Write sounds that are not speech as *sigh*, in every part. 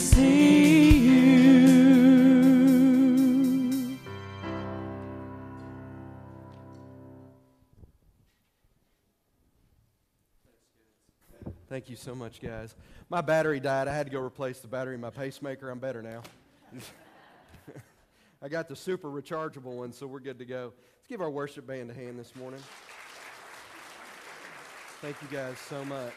see you. Thank you so much, guys. My battery died. I had to go replace the battery in my pacemaker. I'm better now. *laughs* I got the super rechargeable one, so we're good to go. Let's give our worship band a hand this morning. Thank you guys so much.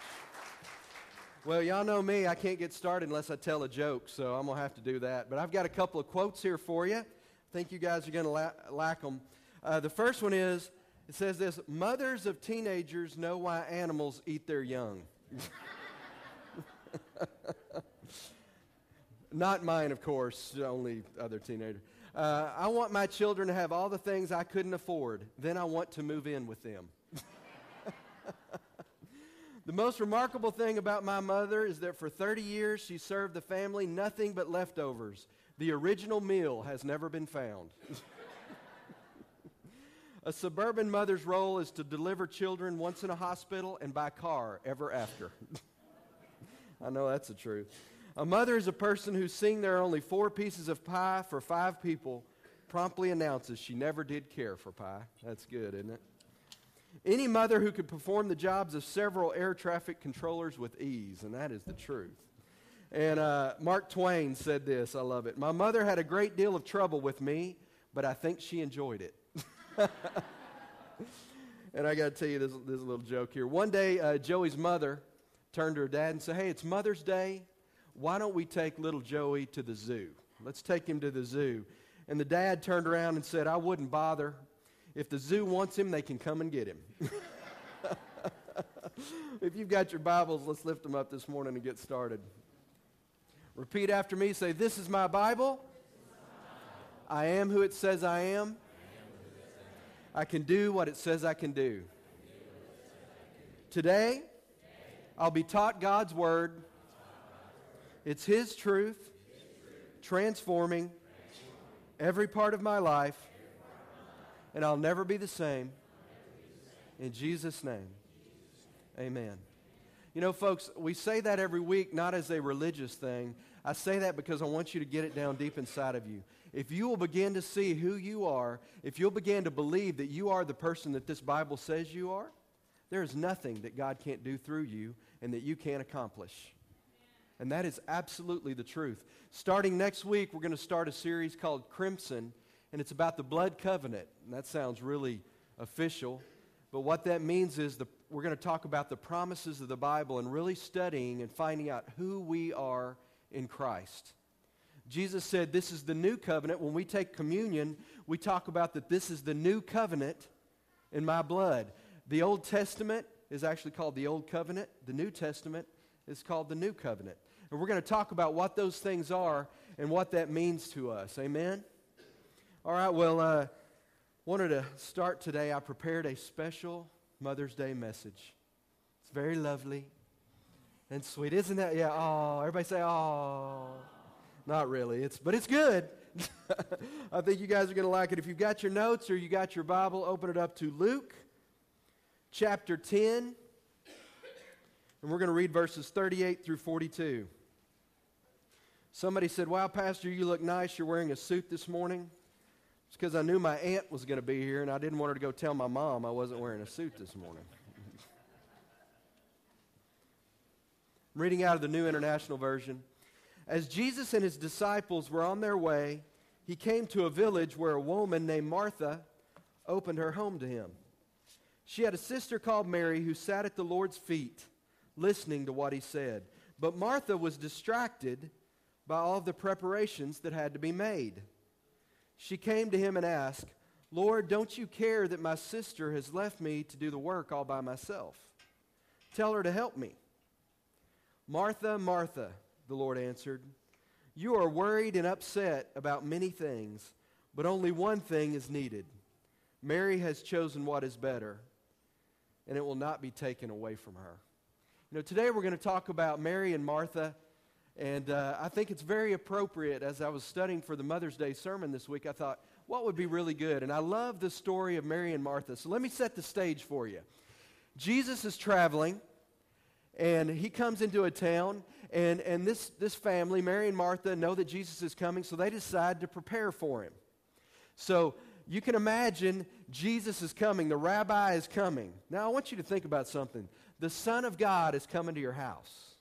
Well, y'all know me. I can't get started unless I tell a joke, so I'm going to have to do that. But I've got a couple of quotes here for you. I think you guys are going to la- them. Uh, the first one is it says this Mothers of teenagers know why animals eat their young. *laughs* Not mine, of course, only other teenagers. Uh, I want my children to have all the things I couldn't afford. Then I want to move in with them. The most remarkable thing about my mother is that for 30 years she served the family nothing but leftovers. The original meal has never been found. *laughs* A suburban mother's role is to deliver children once in a hospital and by car ever after. *laughs* I know that's the truth. A mother is a person who, seeing there are only four pieces of pie for five people, promptly announces she never did care for pie. That's good, isn't it? Any mother who could perform the jobs of several air traffic controllers with ease, and that is the truth. And uh, Mark Twain said this, I love it. My mother had a great deal of trouble with me, but I think she enjoyed it. *laughs* and I got to tell you this, this little joke here. One day, uh, Joey's mother turned to her dad and said, Hey, it's Mother's Day. Why don't we take little Joey to the zoo? Let's take him to the zoo. And the dad turned around and said, I wouldn't bother. If the zoo wants him, they can come and get him. *laughs* if you've got your Bibles, let's lift them up this morning and get started. Repeat after me. Say, This is my Bible. I am who it says I am. I can do what it says I can do. Today, I'll be taught God's Word. It's His truth, transforming every part of my life, and I'll never be the same. In Jesus' name, amen. You know, folks, we say that every week not as a religious thing. I say that because I want you to get it down deep inside of you if you will begin to see who you are, if you'll begin to believe that you are the person that this Bible says you are, there is nothing that God can't do through you and that you can't accomplish. And that is absolutely the truth. Starting next week, we're going to start a series called Crimson, and it's about the blood covenant. And that sounds really official. But what that means is the, we're going to talk about the promises of the Bible and really studying and finding out who we are in Christ. Jesus said, This is the new covenant. When we take communion, we talk about that this is the new covenant in my blood. The Old Testament is actually called the Old Covenant, the New Testament is called the New Covenant. And we're going to talk about what those things are and what that means to us. Amen? All right, well, uh, wanted to start today. I prepared a special Mother's Day message. It's very lovely and sweet. Isn't that? Yeah, oh, everybody say, oh. Not really. It's, but it's good. *laughs* I think you guys are going to like it. If you've got your notes or you got your Bible, open it up to Luke chapter 10. And we're going to read verses 38 through 42. Somebody said, Wow, Pastor, you look nice. You're wearing a suit this morning. It's because I knew my aunt was going to be here, and I didn't want her to go tell my mom I wasn't wearing a suit this morning. I'm reading out of the New International Version. As Jesus and his disciples were on their way, he came to a village where a woman named Martha opened her home to him. She had a sister called Mary who sat at the Lord's feet, listening to what he said. But Martha was distracted by all the preparations that had to be made. She came to him and asked, Lord, don't you care that my sister has left me to do the work all by myself? Tell her to help me. Martha, Martha, the Lord answered. You are worried and upset about many things, but only one thing is needed. Mary has chosen what is better, and it will not be taken away from her. You know, today we're going to talk about Mary and Martha, and uh, I think it's very appropriate. As I was studying for the Mother's Day sermon this week, I thought, what would be really good? And I love the story of Mary and Martha. So let me set the stage for you. Jesus is traveling and he comes into a town, and, and this, this family, Mary and Martha, know that Jesus is coming, so they decide to prepare for him. So you can imagine Jesus is coming, the rabbi is coming. Now, I want you to think about something. The Son of God is coming to your house.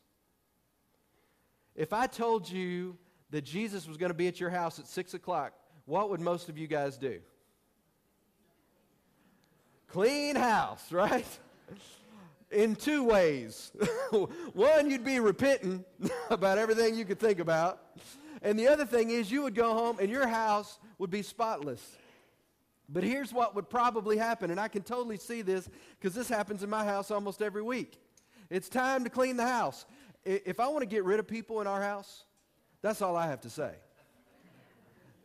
If I told you that Jesus was going to be at your house at 6 o'clock, what would most of you guys do? Clean house, *laughs* right? In two ways. *laughs* One, you'd be repenting *laughs* about everything you could think about. And the other thing is, you would go home and your house would be spotless. But here's what would probably happen, and I can totally see this because this happens in my house almost every week. It's time to clean the house. If I want to get rid of people in our house, that's all I have to say.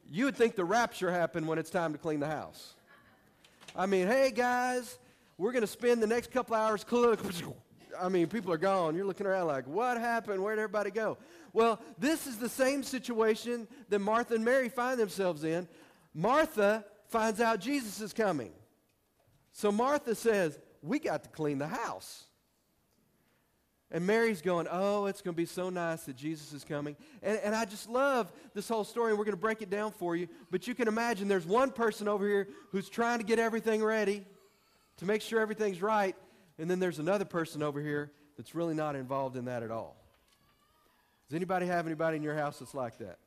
You would think the rapture happened when it's time to clean the house. I mean, hey guys, we're going to spend the next couple hours cleaning. *laughs* I mean, people are gone. You're looking around like, what happened? Where'd everybody go? Well, this is the same situation that Martha and Mary find themselves in. Martha finds out Jesus is coming. So Martha says, We got to clean the house. And Mary's going, Oh, it's going to be so nice that Jesus is coming. And, and I just love this whole story, and we're going to break it down for you. But you can imagine there's one person over here who's trying to get everything ready to make sure everything's right. And then there's another person over here that's really not involved in that at all. Does anybody have anybody in your house that's like that?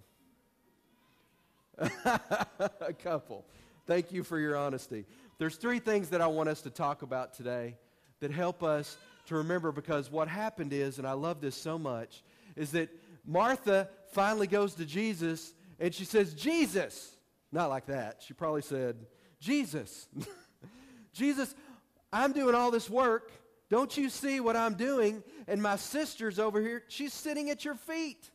*laughs* a couple. Thank you for your honesty. There's three things that I want us to talk about today that help us to remember because what happened is, and I love this so much, is that Martha finally goes to Jesus and she says, Jesus. Not like that. She probably said, Jesus. *laughs* Jesus, I'm doing all this work. Don't you see what I'm doing? And my sister's over here. She's sitting at your feet.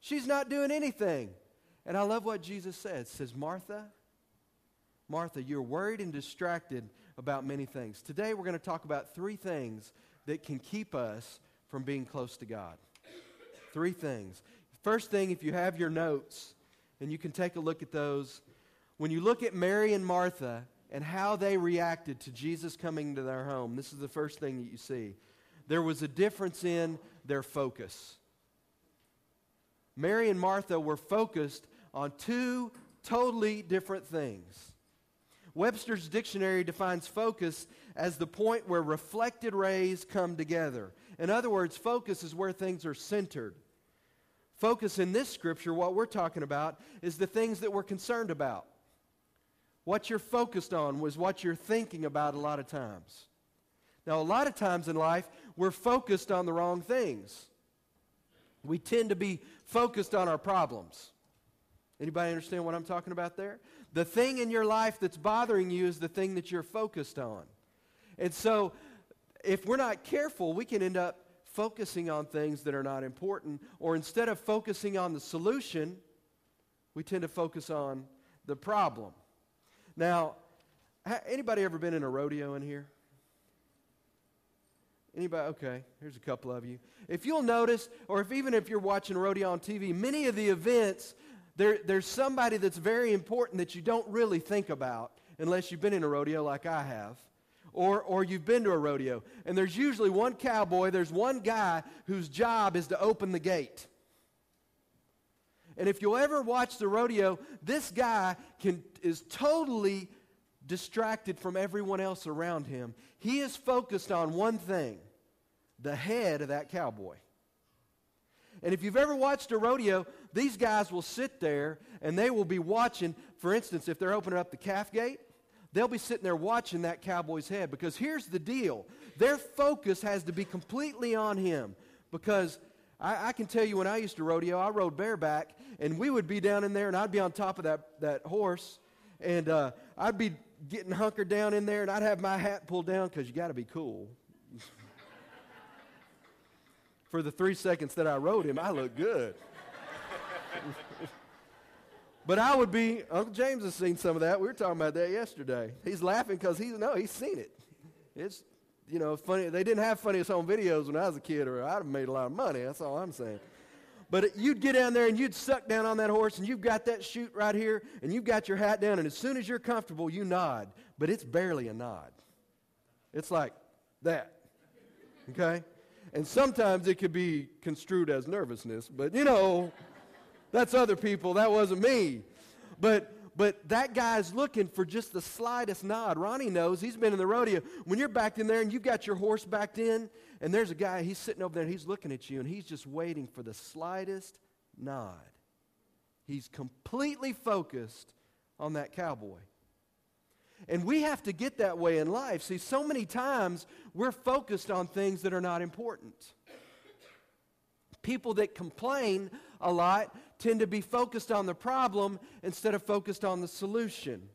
She's not doing anything. And I love what Jesus says. says, Martha, Martha, you're worried and distracted about many things. Today we're going to talk about three things that can keep us from being close to God. Three things. First thing, if you have your notes, and you can take a look at those, when you look at Mary and Martha and how they reacted to Jesus coming to their home, this is the first thing that you see. There was a difference in their focus. Mary and Martha were focused on two totally different things. Webster's dictionary defines focus as the point where reflected rays come together. In other words, focus is where things are centered. Focus in this scripture, what we're talking about, is the things that we're concerned about. What you're focused on was what you're thinking about a lot of times. Now, a lot of times in life, we're focused on the wrong things. We tend to be focused on our problems. Anybody understand what I'm talking about there? The thing in your life that's bothering you is the thing that you're focused on. And so, if we're not careful, we can end up focusing on things that are not important, or instead of focusing on the solution, we tend to focus on the problem. Now, anybody ever been in a rodeo in here? Anybody? Okay, here's a couple of you. If you'll notice, or if even if you're watching rodeo on TV, many of the events there, there's somebody that's very important that you don't really think about unless you've been in a rodeo like I have. Or, or you've been to a rodeo. And there's usually one cowboy, there's one guy whose job is to open the gate. And if you'll ever watch the rodeo, this guy can, is totally distracted from everyone else around him. He is focused on one thing the head of that cowboy. And if you've ever watched a rodeo, these guys will sit there and they will be watching. For instance, if they're opening up the calf gate, they'll be sitting there watching that cowboy's head because here's the deal their focus has to be completely on him because I, I, can tell you when I used to rodeo, I rode bareback, and we would be down in there, and I'd be on top of that, that horse, and uh, I'd be getting hunkered down in there, and I'd have my hat pulled down because you got to be cool *laughs* for the three seconds that I rode him, I looked good. *laughs* but I would be, Uncle James has seen some of that. We were talking about that yesterday. He's laughing because he's, no, he's seen it. It's, you know, funny. They didn't have funniest home videos when I was a kid, or I'd have made a lot of money. That's all I'm saying. But you'd get down there and you'd suck down on that horse, and you've got that chute right here, and you've got your hat down, and as soon as you're comfortable, you nod. But it's barely a nod. It's like that. Okay? And sometimes it could be construed as nervousness, but you know, that's other people. That wasn't me. But but that guy's looking for just the slightest nod. Ronnie knows. He's been in the rodeo. When you're backed in there and you've got your horse backed in, and there's a guy, he's sitting over there and he's looking at you, and he's just waiting for the slightest nod. He's completely focused on that cowboy. And we have to get that way in life. See, so many times we're focused on things that are not important. People that complain a lot tend to be focused on the problem instead of focused on the solution.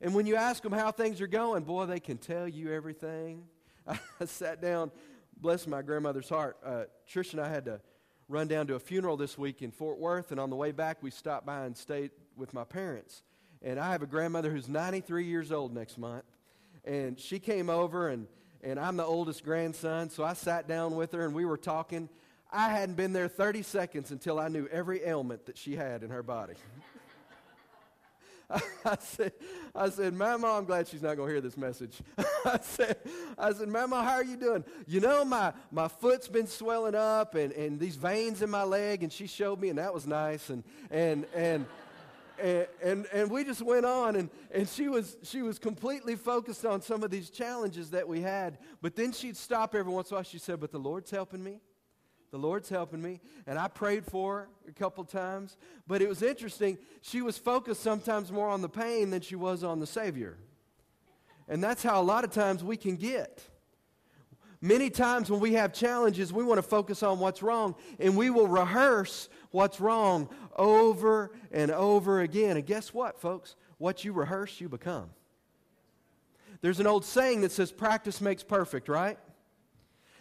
And when you ask them how things are going, boy, they can tell you everything. *laughs* I sat down, bless my grandmother's heart. Uh, Trish and I had to run down to a funeral this week in Fort Worth, and on the way back, we stopped by and stayed with my parents. And I have a grandmother who's 93 years old next month. And she came over, and, and I'm the oldest grandson, so I sat down with her, and we were talking. I hadn't been there 30 seconds until I knew every ailment that she had in her body. *laughs* I said, I said, Mama, I'm glad she's not going to hear this message. *laughs* I said, I said, Mama, how are you doing? You know, my, my foot's been swelling up and, and these veins in my leg, and she showed me, and that was nice. And, and, and, and, and, and we just went on, and, and she, was, she was completely focused on some of these challenges that we had. But then she'd stop every once in a while. She said, But the Lord's helping me. The Lord's helping me. And I prayed for her a couple times. But it was interesting. She was focused sometimes more on the pain than she was on the Savior. And that's how a lot of times we can get. Many times when we have challenges, we want to focus on what's wrong, and we will rehearse what's wrong over and over again. And guess what, folks? What you rehearse, you become. There's an old saying that says, practice makes perfect, right?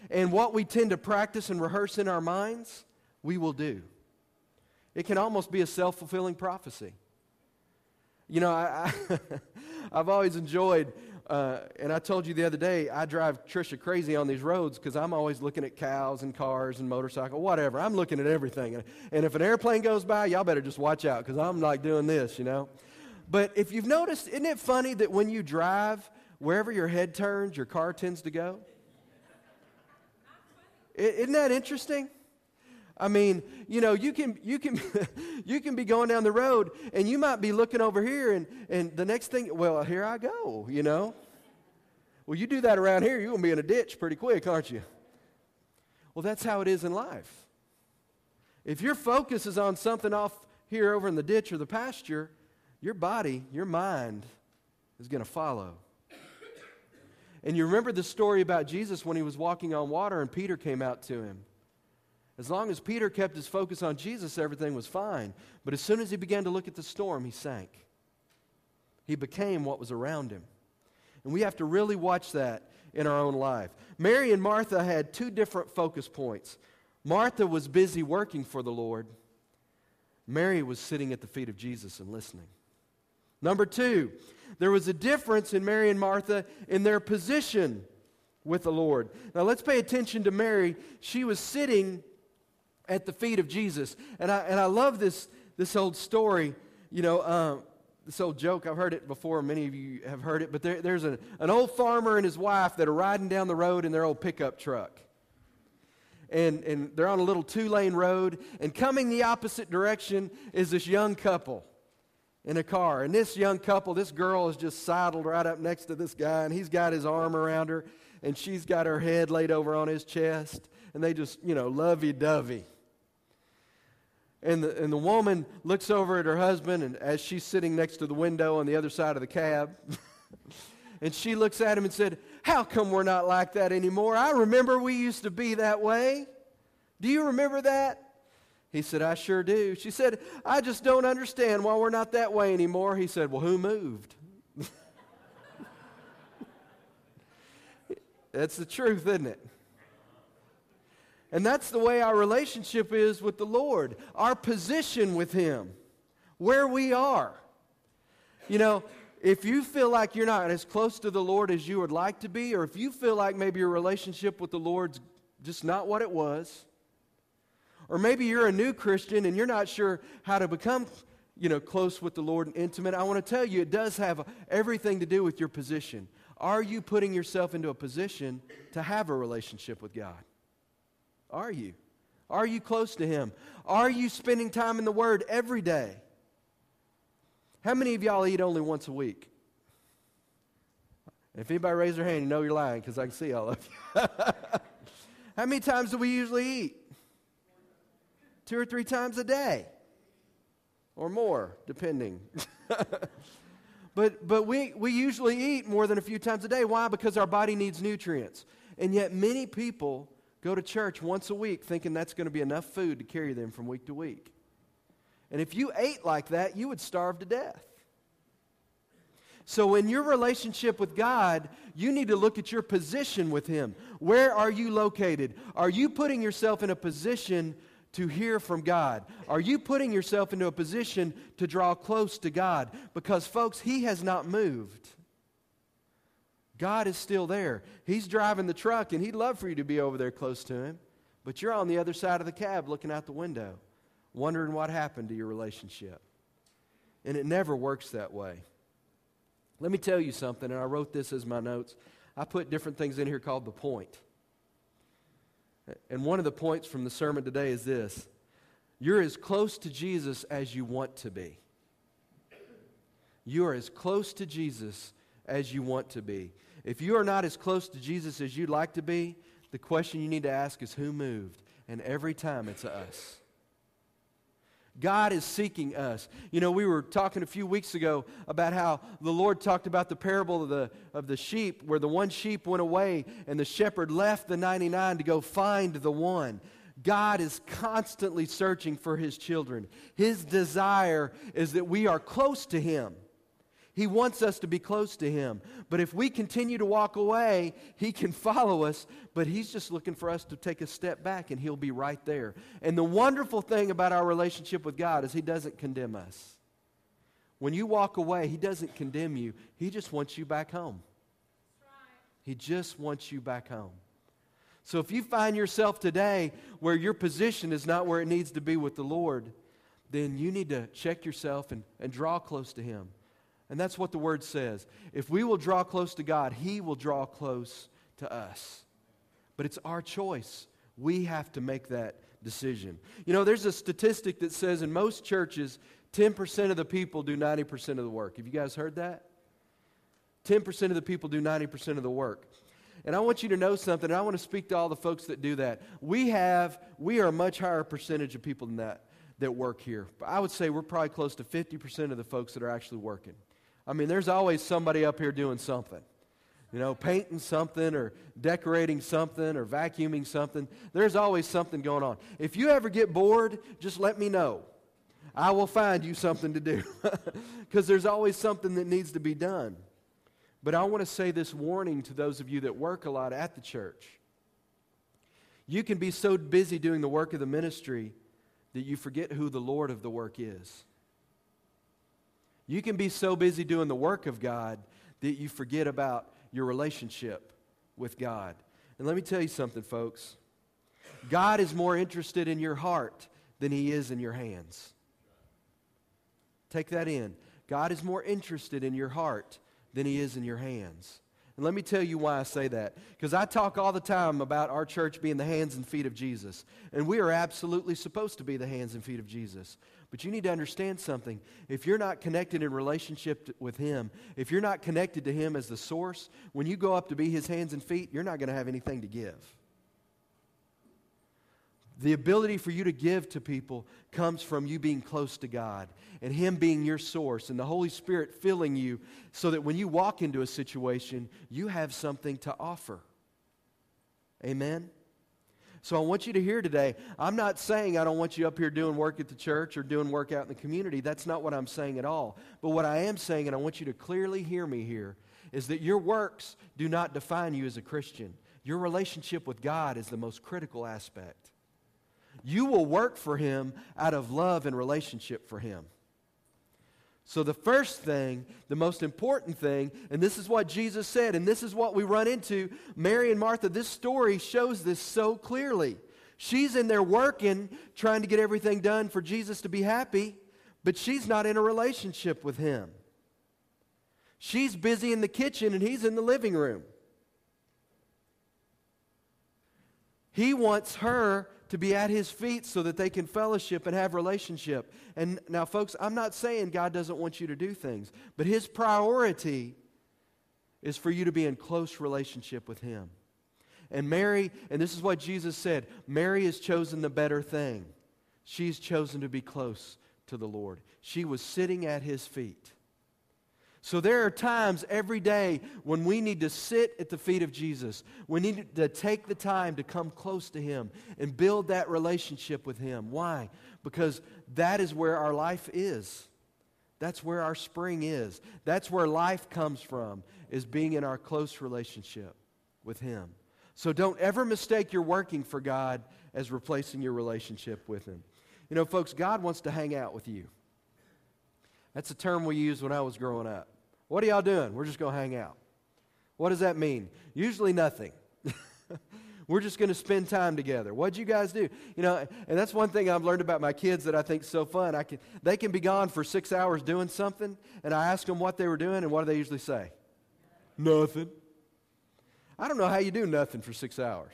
And what we tend to practice and rehearse in our minds, we will do. It can almost be a self fulfilling prophecy. You know, I, I *laughs* have always enjoyed uh, and I told you the other day, I drive Trisha crazy on these roads because I'm always looking at cows and cars and motorcycle, whatever. I'm looking at everything. And, and if an airplane goes by, y'all better just watch out because I'm like doing this, you know. But if you've noticed, isn't it funny that when you drive, wherever your head turns, your car tends to go? Isn't that interesting? I mean, you know, you can, you can, *laughs* you can be going down the road and you might be looking over here and, and the next thing, well, here I go, you know. Well, you do that around here, you're going to be in a ditch pretty quick, aren't you? Well, that's how it is in life. If your focus is on something off here over in the ditch or the pasture, your body, your mind is going to follow. And you remember the story about Jesus when he was walking on water and Peter came out to him. As long as Peter kept his focus on Jesus, everything was fine. But as soon as he began to look at the storm, he sank. He became what was around him. And we have to really watch that in our own life. Mary and Martha had two different focus points. Martha was busy working for the Lord, Mary was sitting at the feet of Jesus and listening. Number two, there was a difference in Mary and Martha in their position with the Lord. Now let's pay attention to Mary. She was sitting at the feet of Jesus. And I, and I love this, this old story, you know, uh, this old joke. I've heard it before. Many of you have heard it. But there, there's a, an old farmer and his wife that are riding down the road in their old pickup truck. And, and they're on a little two lane road. And coming the opposite direction is this young couple in a car. And this young couple, this girl is just saddled right up next to this guy. And he's got his arm around her. And she's got her head laid over on his chest. And they just, you know, lovey dovey. And the, and the woman looks over at her husband, and as she's sitting next to the window on the other side of the cab, *laughs* and she looks at him and said, How come we're not like that anymore? I remember we used to be that way. Do you remember that? He said, I sure do. She said, I just don't understand why we're not that way anymore. He said, Well, who moved? *laughs* That's the truth, isn't it? And that's the way our relationship is with the Lord, our position with Him, where we are. You know, if you feel like you're not as close to the Lord as you would like to be, or if you feel like maybe your relationship with the Lord's just not what it was, or maybe you're a new Christian and you're not sure how to become you know, close with the Lord and intimate, I want to tell you it does have everything to do with your position. Are you putting yourself into a position to have a relationship with God? Are you? Are you close to Him? Are you spending time in the Word every day? How many of y'all eat only once a week? If anybody raise their hand, you know you're lying because I can see all of you. *laughs* How many times do we usually eat? Two or three times a day. Or more, depending. *laughs* but but we, we usually eat more than a few times a day. Why? Because our body needs nutrients. And yet, many people go to church once a week thinking that's going to be enough food to carry them from week to week. And if you ate like that, you would starve to death. So, in your relationship with God, you need to look at your position with Him. Where are you located? Are you putting yourself in a position to hear from God? Are you putting yourself into a position to draw close to God? Because, folks, He has not moved. God is still there. He's driving the truck, and He'd love for you to be over there close to Him. But you're on the other side of the cab looking out the window, wondering what happened to your relationship. And it never works that way. Let me tell you something, and I wrote this as my notes. I put different things in here called the point. And one of the points from the sermon today is this You're as close to Jesus as you want to be. You are as close to Jesus as you want to be. If you are not as close to Jesus as you'd like to be, the question you need to ask is who moved? And every time it's us. God is seeking us. You know, we were talking a few weeks ago about how the Lord talked about the parable of the, of the sheep, where the one sheep went away and the shepherd left the 99 to go find the one. God is constantly searching for his children. His desire is that we are close to him. He wants us to be close to Him. But if we continue to walk away, He can *laughs* follow us, but He's just looking for us to take a step back and He'll be right there. And the wonderful thing about our relationship with God is He doesn't condemn us. When you walk away, He doesn't condemn you, He just wants you back home. He just wants you back home. So if you find yourself today where your position is not where it needs to be with the Lord, then you need to check yourself and, and draw close to Him. And that's what the word says. If we will draw close to God, He will draw close to us. But it's our choice. We have to make that decision. You know, there's a statistic that says in most churches, 10% of the people do 90% of the work. Have you guys heard that? 10% of the people do 90% of the work. And I want you to know something, and I want to speak to all the folks that do that. We have, we are a much higher percentage of people than that that work here. But I would say we're probably close to 50% of the folks that are actually working. I mean, there's always somebody up here doing something. You know, painting something or decorating something or vacuuming something. There's always something going on. If you ever get bored, just let me know. I will find you something to do *laughs* because there's always something that needs to be done. But I want to say this warning to those of you that work a lot at the church. You can be so busy doing the work of the ministry that you forget who the Lord of the work is. You can be so busy doing the work of God that you forget about your relationship with God. And let me tell you something, folks. God is more interested in your heart than he is in your hands. Take that in. God is more interested in your heart than he is in your hands. And let me tell you why I say that. Because I talk all the time about our church being the hands and feet of Jesus. And we are absolutely supposed to be the hands and feet of Jesus. But you need to understand something. If you're not connected in relationship with Him, if you're not connected to Him as the source, when you go up to be His hands and feet, you're not going to have anything to give. The ability for you to give to people comes from you being close to God and Him being your source and the Holy Spirit filling you so that when you walk into a situation, you have something to offer. Amen? So I want you to hear today, I'm not saying I don't want you up here doing work at the church or doing work out in the community. That's not what I'm saying at all. But what I am saying, and I want you to clearly hear me here, is that your works do not define you as a Christian. Your relationship with God is the most critical aspect. You will work for Him out of love and relationship for Him. So, the first thing, the most important thing, and this is what Jesus said, and this is what we run into Mary and Martha, this story shows this so clearly. She's in there working, trying to get everything done for Jesus to be happy, but she's not in a relationship with him. She's busy in the kitchen and he's in the living room. He wants her to be at his feet so that they can fellowship and have relationship. And now, folks, I'm not saying God doesn't want you to do things, but his priority is for you to be in close relationship with him. And Mary, and this is what Jesus said Mary has chosen the better thing. She's chosen to be close to the Lord. She was sitting at his feet. So there are times every day when we need to sit at the feet of Jesus. We need to take the time to come close to him and build that relationship with him. Why? Because that is where our life is. That's where our spring is. That's where life comes from, is being in our close relationship with him. So don't ever mistake your working for God as replacing your relationship with him. You know, folks, God wants to hang out with you. That's a term we used when I was growing up. What are y'all doing? We're just going to hang out. What does that mean? Usually nothing. *laughs* We're just going to spend time together. What'd you guys do? You know, and that's one thing I've learned about my kids that I think so fun. I can, they can be gone for six hours doing something, and I ask them what they were doing, and what do they usually say? Nothing. I don't know how you do nothing for six hours.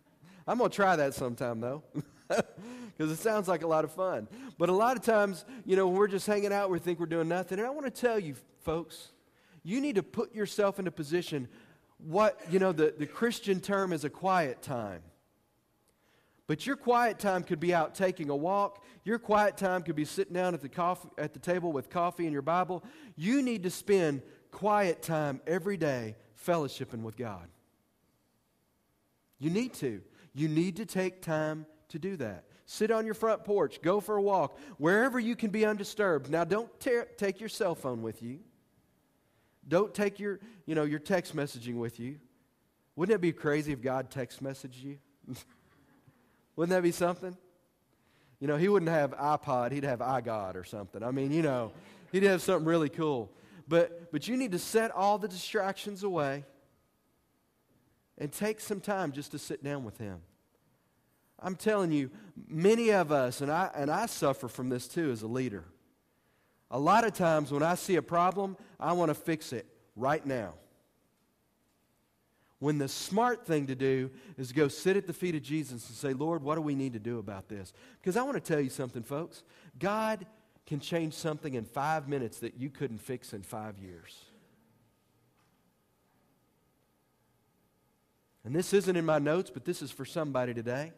*laughs* I'm going to try that sometime, though. *laughs* *laughs* because it sounds like a lot of fun. But a lot of times, you know, when we're just hanging out, we think we're doing nothing. And I want to tell you, folks, you need to put yourself in a position what, you know, the, the Christian term is a quiet time. But your quiet time could be out taking a walk. Your quiet time could be sitting down at the, coffee, at the table with coffee and your Bible. You need to spend quiet time every day fellowshipping with God. You need to. You need to take time to do that. Sit on your front porch, go for a walk, wherever you can be undisturbed. Now, don't take your cell phone with you. Don't take your, you know, your text messaging with you. Wouldn't it be crazy if God text messaged you? *laughs* Wouldn't that be something? You know, he wouldn't have iPod, he'd have iGod or something. I mean, you know, he'd have something really cool. But, but you need to set all the distractions away and take some time just to sit down with him. I'm telling you, many of us, and I, and I suffer from this too as a leader. A lot of times when I see a problem, I want to fix it right now. When the smart thing to do is go sit at the feet of Jesus and say, Lord, what do we need to do about this? Because I want to tell you something, folks. God can change something in five minutes that you couldn't fix in five years. And this isn't in my notes, but this is for somebody today.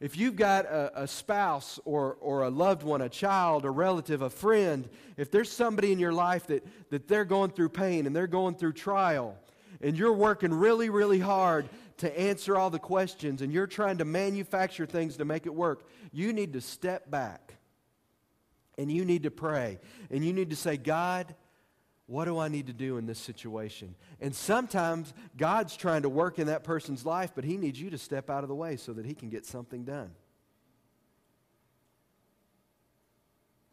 If you've got a, a, spouse or, or a loved one, a child, a relative, a friend, if there's somebody in your life that, that they're going through pain and they're going through trial, and you're working really, really hard to answer all the questions and you're trying to manufacture things to make it work, you need to step back and you need to pray and you need to say, God, what do I need to do in this situation? And sometimes God's trying to work in that person's life, but He needs you to step out of the way so that He can get something done.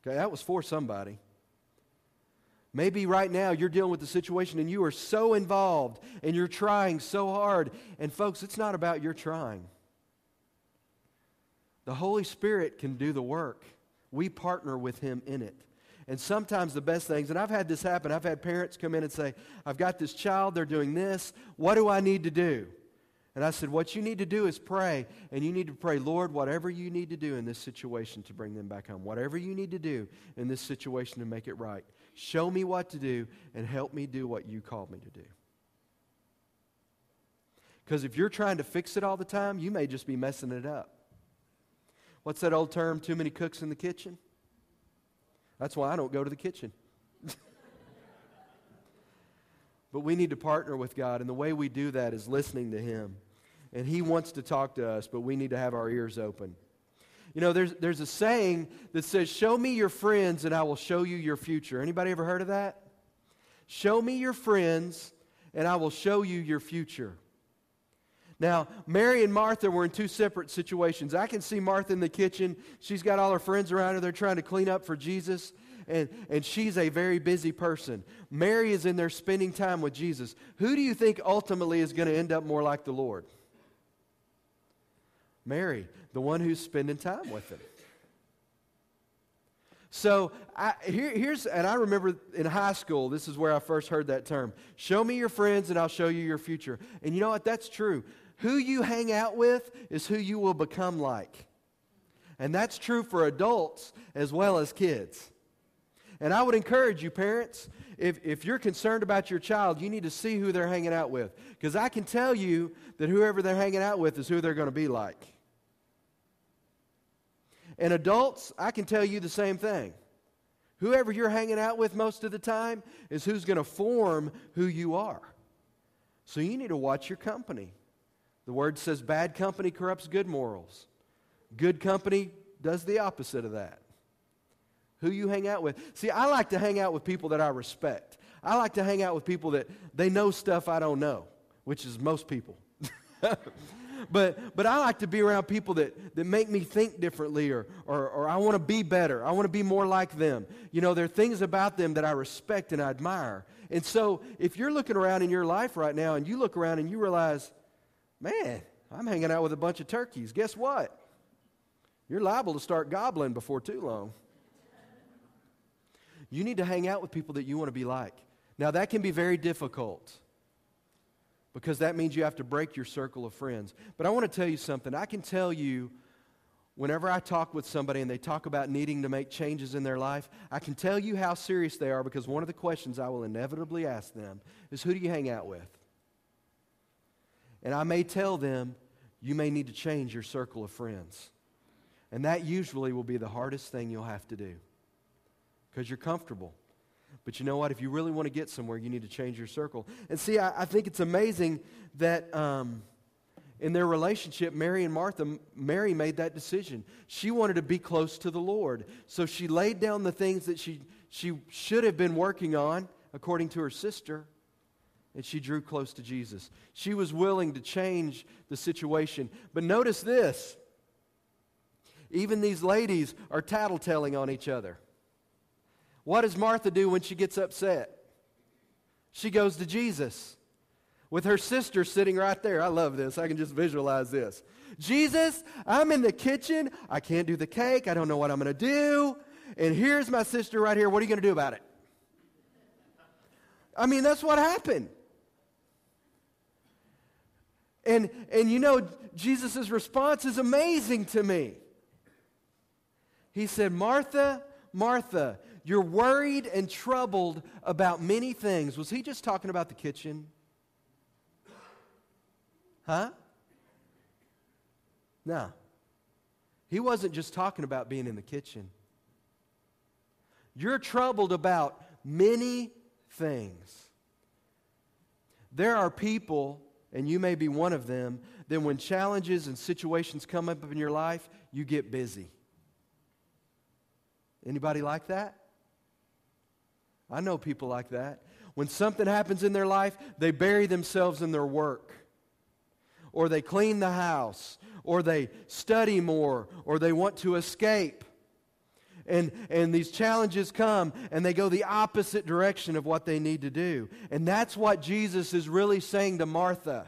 Okay, that was for somebody. Maybe right now you're dealing with the situation and you are so involved and you're trying so hard. And folks, it's not about your trying. The Holy Spirit can do the work. We partner with Him in it. And sometimes the best things, and I've had this happen, I've had parents come in and say, I've got this child, they're doing this. What do I need to do? And I said, What you need to do is pray. And you need to pray, Lord, whatever you need to do in this situation to bring them back home, whatever you need to do in this situation to make it right, show me what to do and help me do what you called me to do. Because if you're trying to fix it all the time, you may just be messing it up. What's that old term, too many cooks in the kitchen? That's why I don't go to the kitchen. *laughs* but we need to partner with God, and the way we do that is listening to Him. And He wants to talk to us, but we need to have our ears open. You know, there's, there's a saying that says, Show me your friends, and I will show you your future. Anybody ever heard of that? Show me your friends, and I will show you your future. Now, Mary and Martha were in two separate situations. I can see Martha in the kitchen. She's got all her friends around her. They're trying to clean up for Jesus, and, and she's a very busy person. Mary is in there spending time with Jesus. Who do you think ultimately is going to end up more like the Lord? Mary, the one who's spending time with him. So I, here, here's, and I remember in high school, this is where I first heard that term. Show me your friends and I'll show you your future. And you know what? That's true. Who you hang out with is who you will become like. And that's true for adults as well as kids. And I would encourage you, parents, if, if you're concerned about your child, you need to see who they're hanging out with. Because I can tell you that whoever they're hanging out with is who they're going to be like. And adults, I can tell you the same thing. Whoever you're hanging out with most of the time is who's going to form who you are. So you need to watch your company. The word says bad company corrupts good morals. Good company does the opposite of that. Who you hang out with. See, I like to hang out with people that I respect. I like to hang out with people that they know stuff I don't know, which is most people. *laughs* but, but I like to be around people that, that make me think differently or, or, or I want to be better. I want to be more like them. You know, there are things about them that I respect and I admire. And so if you're looking around in your life right now and you look around and you realize, man, I'm hanging out with a bunch of turkeys, guess what? You're liable to start gobbling before too long. You need to hang out with people that you want to be like. Now, that can be very difficult because that means you have to break your circle of friends. But I want to tell you something. I can tell you whenever I talk with somebody and they talk about needing to make changes in their life, I can tell you how serious they are because one of the questions I will inevitably ask them is who do you hang out with? And I may tell them, you may need to change your circle of friends. And that usually will be the hardest thing you'll have to do because you're comfortable. But you know what? If you really want to get somewhere, you need to change your circle. And see, I, I think it's amazing that um, in their relationship, Mary and Martha, Mary made that decision. She wanted to be close to the Lord. So she laid down the things that she, she should have been working on, according to her sister, and she drew close to Jesus. She was willing to change the situation. But notice this even these ladies are tattletelling on each other. What does Martha do when she gets upset? She goes to Jesus with her sister sitting right there. I love this. I can just visualize this. Jesus, I'm in the kitchen. I can't do the cake. I don't know what I'm going to do. And here's my sister right here. What are you going to do about it? I mean, that's what happened. And, and you know, Jesus' response is amazing to me. He said, Martha, Martha, you're worried and troubled about many things. Was he just talking about the kitchen? Huh? No. He wasn't just talking about being in the kitchen. You're troubled about many things. There are people, and you may be one of them, then when challenges and situations come up in your life, you get busy. Anybody like that? I know people like that. When something happens in their life, they bury themselves in their work. Or they clean the house, or they study more, or they want to escape. And, and these challenges come and they go the opposite direction of what they need to do. And that's what Jesus is really saying to Martha.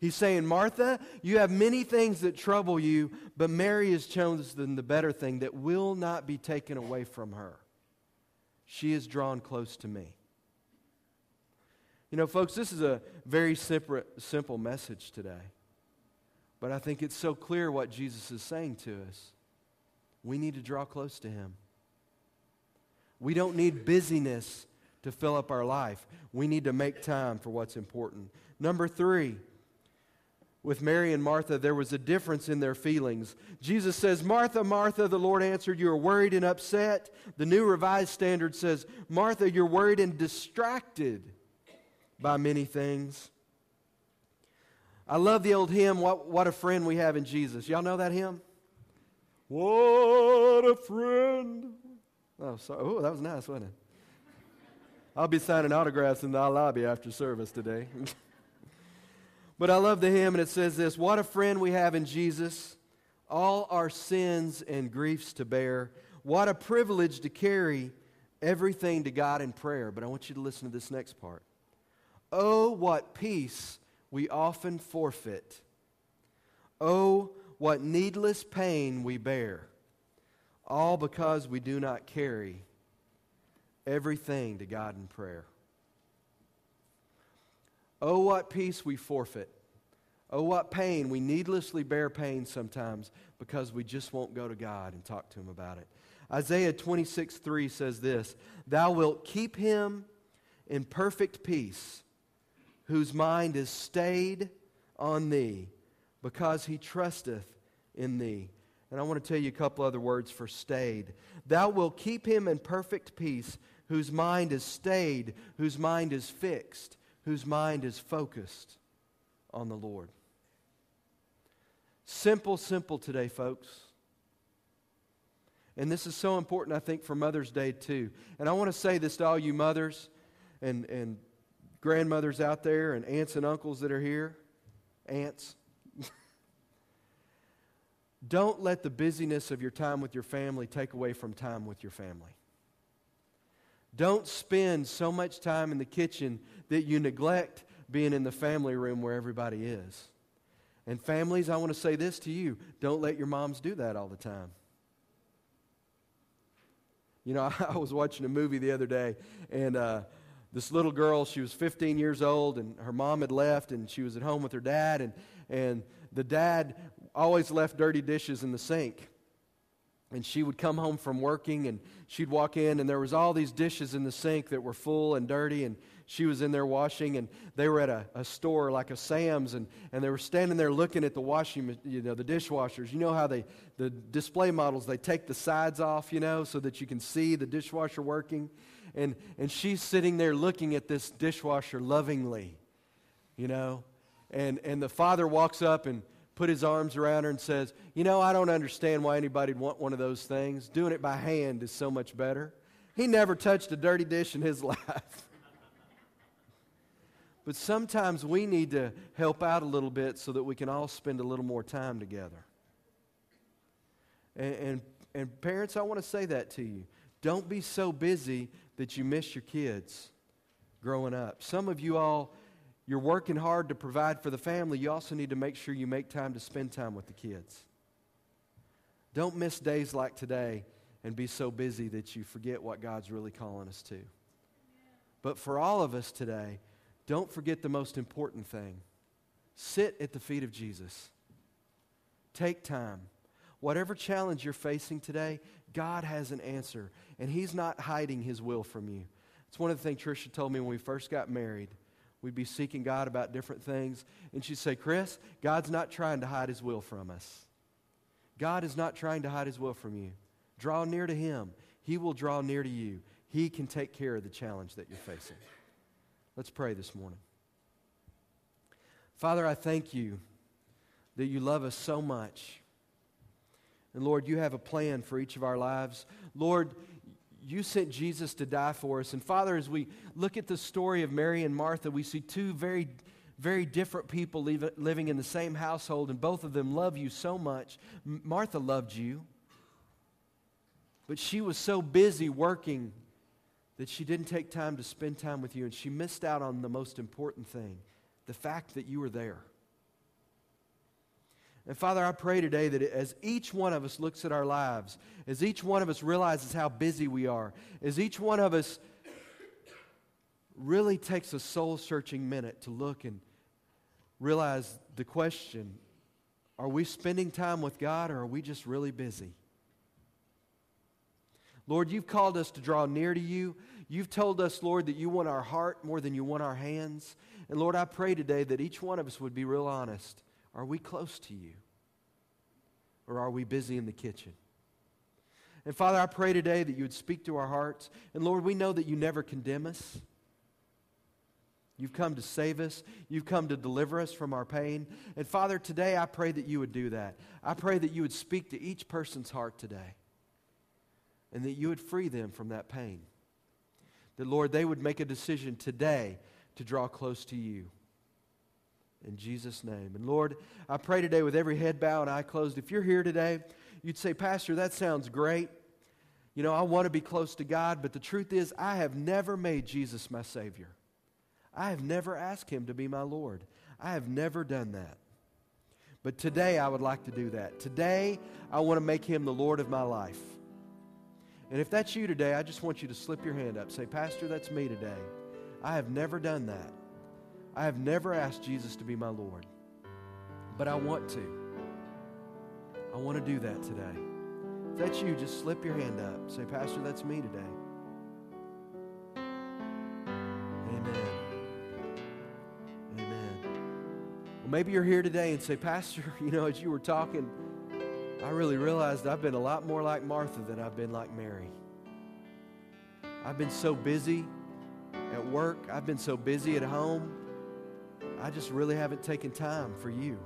He's saying, Martha, you have many things that trouble you, but Mary has chosen the better thing that will not be taken away from her. She is drawn close to me. You know, folks, this is a very simple, simple message today. But I think it's so clear what Jesus is saying to us. We need to draw close to Him. We don't need busyness to fill up our life. We need to make time for what's important. Number three, with Mary and Martha, there was a difference in their feelings. Jesus says, Martha, Martha, the Lord answered, You are worried and upset. The New Revised Standard says, Martha, you're worried and distracted by many things. I love the old hymn, What, what a Friend We Have in Jesus. Y'all know that hymn? What a friend. Oh, sorry. Oh, that was nice, wasn't it? I'll be signing autographs in the lobby after service today. *laughs* But I love the hymn, and it says this What a friend we have in Jesus, all our sins and griefs to bear. What a privilege to carry everything to God in prayer. But I want you to listen to this next part. Oh, what peace we often forfeit. Oh, what needless pain we bear. All because we do not carry everything to God in prayer. Oh, what peace we forfeit. Oh, what pain. We needlessly bear pain sometimes because we just won't go to God and talk to Him about it. Isaiah 26 3 says this Thou wilt keep him in perfect peace, whose mind is stayed on thee, because he trusteth in thee. And I want to tell you a couple other words for stayed. Thou wilt keep him in perfect peace, whose mind is stayed, whose mind is fixed, whose mind is focused on the Lord. Simple, simple today, folks. And this is so important, I think, for Mother's Day, too. And I want to say this to all you mothers and, and grandmothers out there and aunts and uncles that are here. Aunts. Don't let the busyness of your time with your family take away from time with your family. Don't spend so much time in the kitchen that you neglect being in the family room where everybody is. And families, I want to say this to you don't let your moms do that all the time. You know, *laughs* I was watching a movie the other day, and uh, this little girl, she was 15 years old, and her mom had left, and she was at home with her dad, and, and the dad always left dirty dishes in the sink. And she would come home from working and she'd walk in and there was all these dishes in the sink that were full and dirty and she was in there washing and they were at a, a store like a sam's and, and they were standing there looking at the washing you know the dishwashers. You know how they the display models they take the sides off you know so that you can see the dishwasher working. And and she's sitting there looking at this dishwasher lovingly you know. And and the father walks up and put his arms around her and says, You know, I don't understand why anybody'd want one of those things. Doing it by hand is so much better. He never touched a dirty dish in his *laughs* life. but sometimes we need to help out a little bit so that we can all spend a little more time together. And, and, and parents, I want to say that to you. Don't be so busy that you miss your kids growing up. Some of you all you're working hard to provide for the family, you also need to make sure you make time to spend time with the kids. Don't miss days like today and be so busy that you forget what God's really calling us to. But for all of us today, don't forget the most important thing sit at the feet of Jesus. Take time. Whatever challenge you're facing today, God has an answer, and He's not hiding His will from you. It's one of the things Tricia told me when we first got married. We'd be seeking God about different things. And she'd say, Chris, God's not trying to hide his will from us. God is not trying to hide his will from you. Draw near to him, he will draw near to you. He can take care of the challenge that you're facing. Let's pray this morning. Father, I thank you that you love us so much. And Lord, you have a plan for each of our lives. Lord, you sent Jesus to die for us. And Father, as we look at the story of Mary and Martha, we see two very, very different people living in the same household, and both of them love you so much. Martha loved you, but she was so busy working that she didn't take time to spend time with you, and she missed out on the most important thing the fact that you were there. And Father, I pray today that as each one of us looks at our lives, as each one of us realizes how busy we are, as each one of us really takes a soul searching minute to look and realize the question are we spending time with God or are we just really busy? Lord, you've called us to draw near to you. You've told us, Lord, that you want our heart more than you want our hands. And Lord, I pray today that each one of us would be real honest. Are we close to you? Or are we busy in the kitchen? And Father, I pray today that you would speak to our hearts. And Lord, we know that you never condemn us. You've come to save us. You've come to deliver us from our pain. And Father, today I pray that you would do that. I pray that you would speak to each person's heart today and that you would free them from that pain. That, Lord, they would make a decision today to draw close to you in Jesus' name. And Lord, I pray today with every head bowed and eye closed. If you're here today, you'd say, Pastor, that sounds great. You know, I want to be close to God, but the truth is, I have never made Jesus my Savior. I have never asked Him to be my Lord. I have never done that. But today, I would like to do that. Today, I want to make Him the Lord of my life. And if that's you today, I just want you to slip your hand up. Say, Pastor, that's me today. I have never done that. I have never asked Jesus to be my Lord. But I want to. I want to do that today. If that's you, just slip your hand up. Say, Pastor, that's me today. Amen. Amen. Well, maybe you're here today and say, Pastor, *laughs* you know, as you were talking, I really realized I've been a lot more like Martha than I've been like Mary. I've been so busy at work, I've been so busy at home, I just really haven't taken time for you.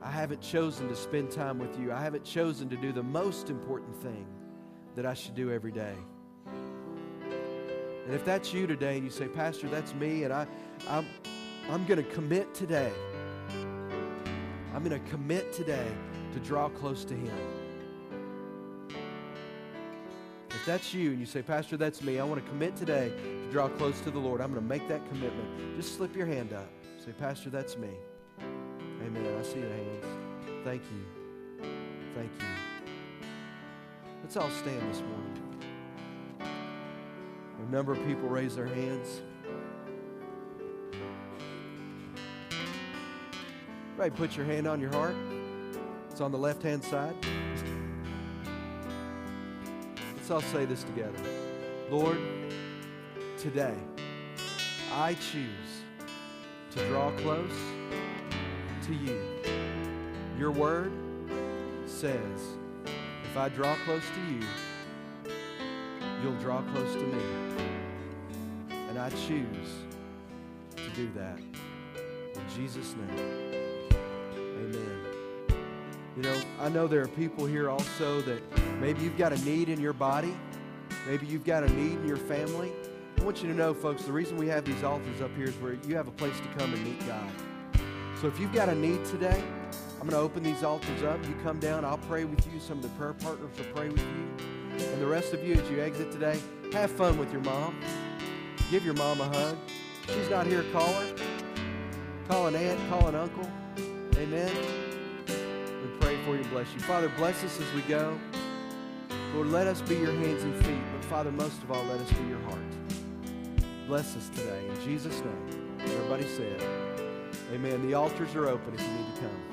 I haven't chosen to spend time with you. I haven't chosen to do the most important thing that I should do every day. And if that's you today and you say, Pastor, that's me, and I, I'm, I'm going to commit today. I'm going to commit today to draw close to Him. If that's you and you say, Pastor, that's me, I want to commit today to draw close to the Lord. I'm going to make that commitment. Just slip your hand up. Say, Pastor, that's me. Amen. I see the hands. Thank you. Thank you. Let's all stand this morning. A number of people raise their hands. Right, put your hand on your heart. It's on the left hand side. Let's all say this together. Lord, today I choose to draw close to you. Your word says, if I draw close to you, you'll draw close to me. And I choose to do that. In Jesus' name, amen. You know, I know there are people here also that maybe you've got a need in your body, maybe you've got a need in your family. I want you to know, folks, the reason we have these altars up here is where you have a place to come and meet God. So if you've got a need today, I'm going to open these altars up. You come down, I'll pray with you. Some of the prayer partners will pray with you. And the rest of you, as you exit today, have fun with your mom. Give your mom a hug. If she's not here, call her. Call an aunt, call an uncle. Amen. We pray for you, bless you. Father, bless us as we go. Lord, let us be your hands and feet, but Father, most of all, let us be your heart. Bless us today. In Jesus' name. Everybody said. Amen. The altars are open if you need to come.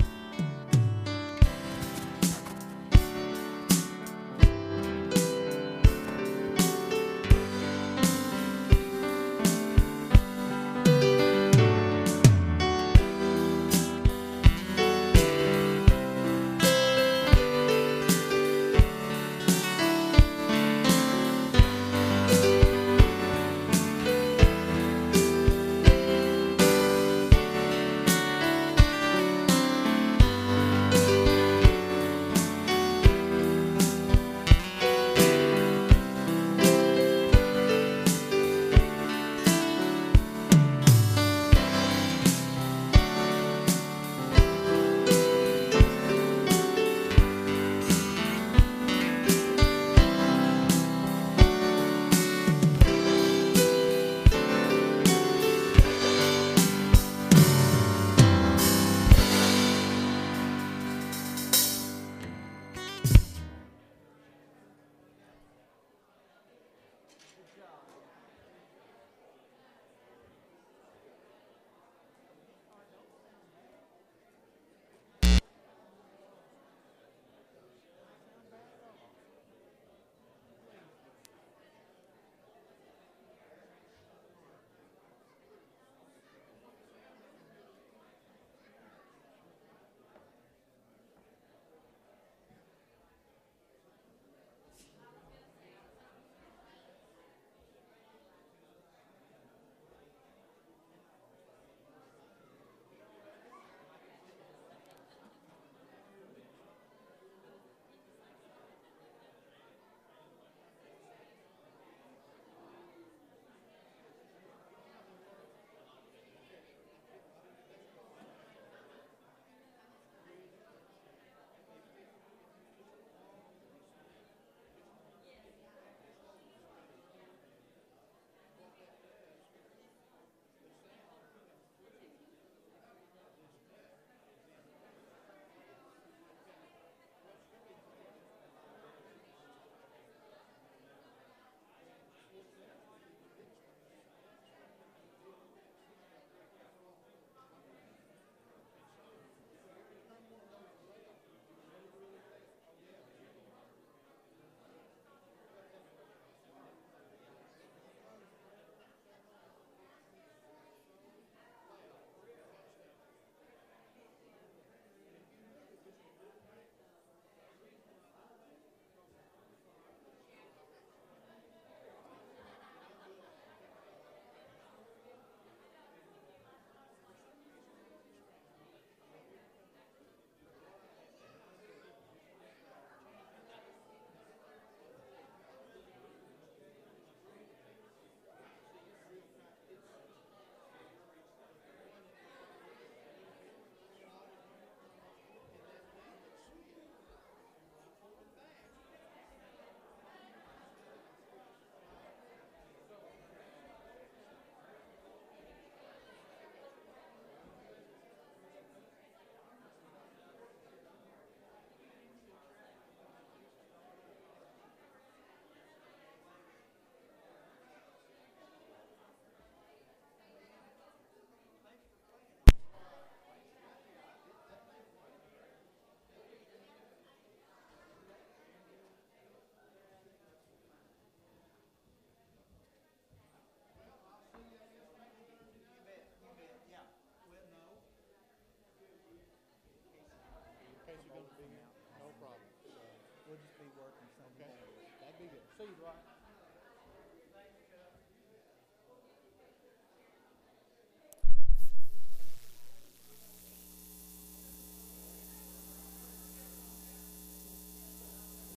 feed, right?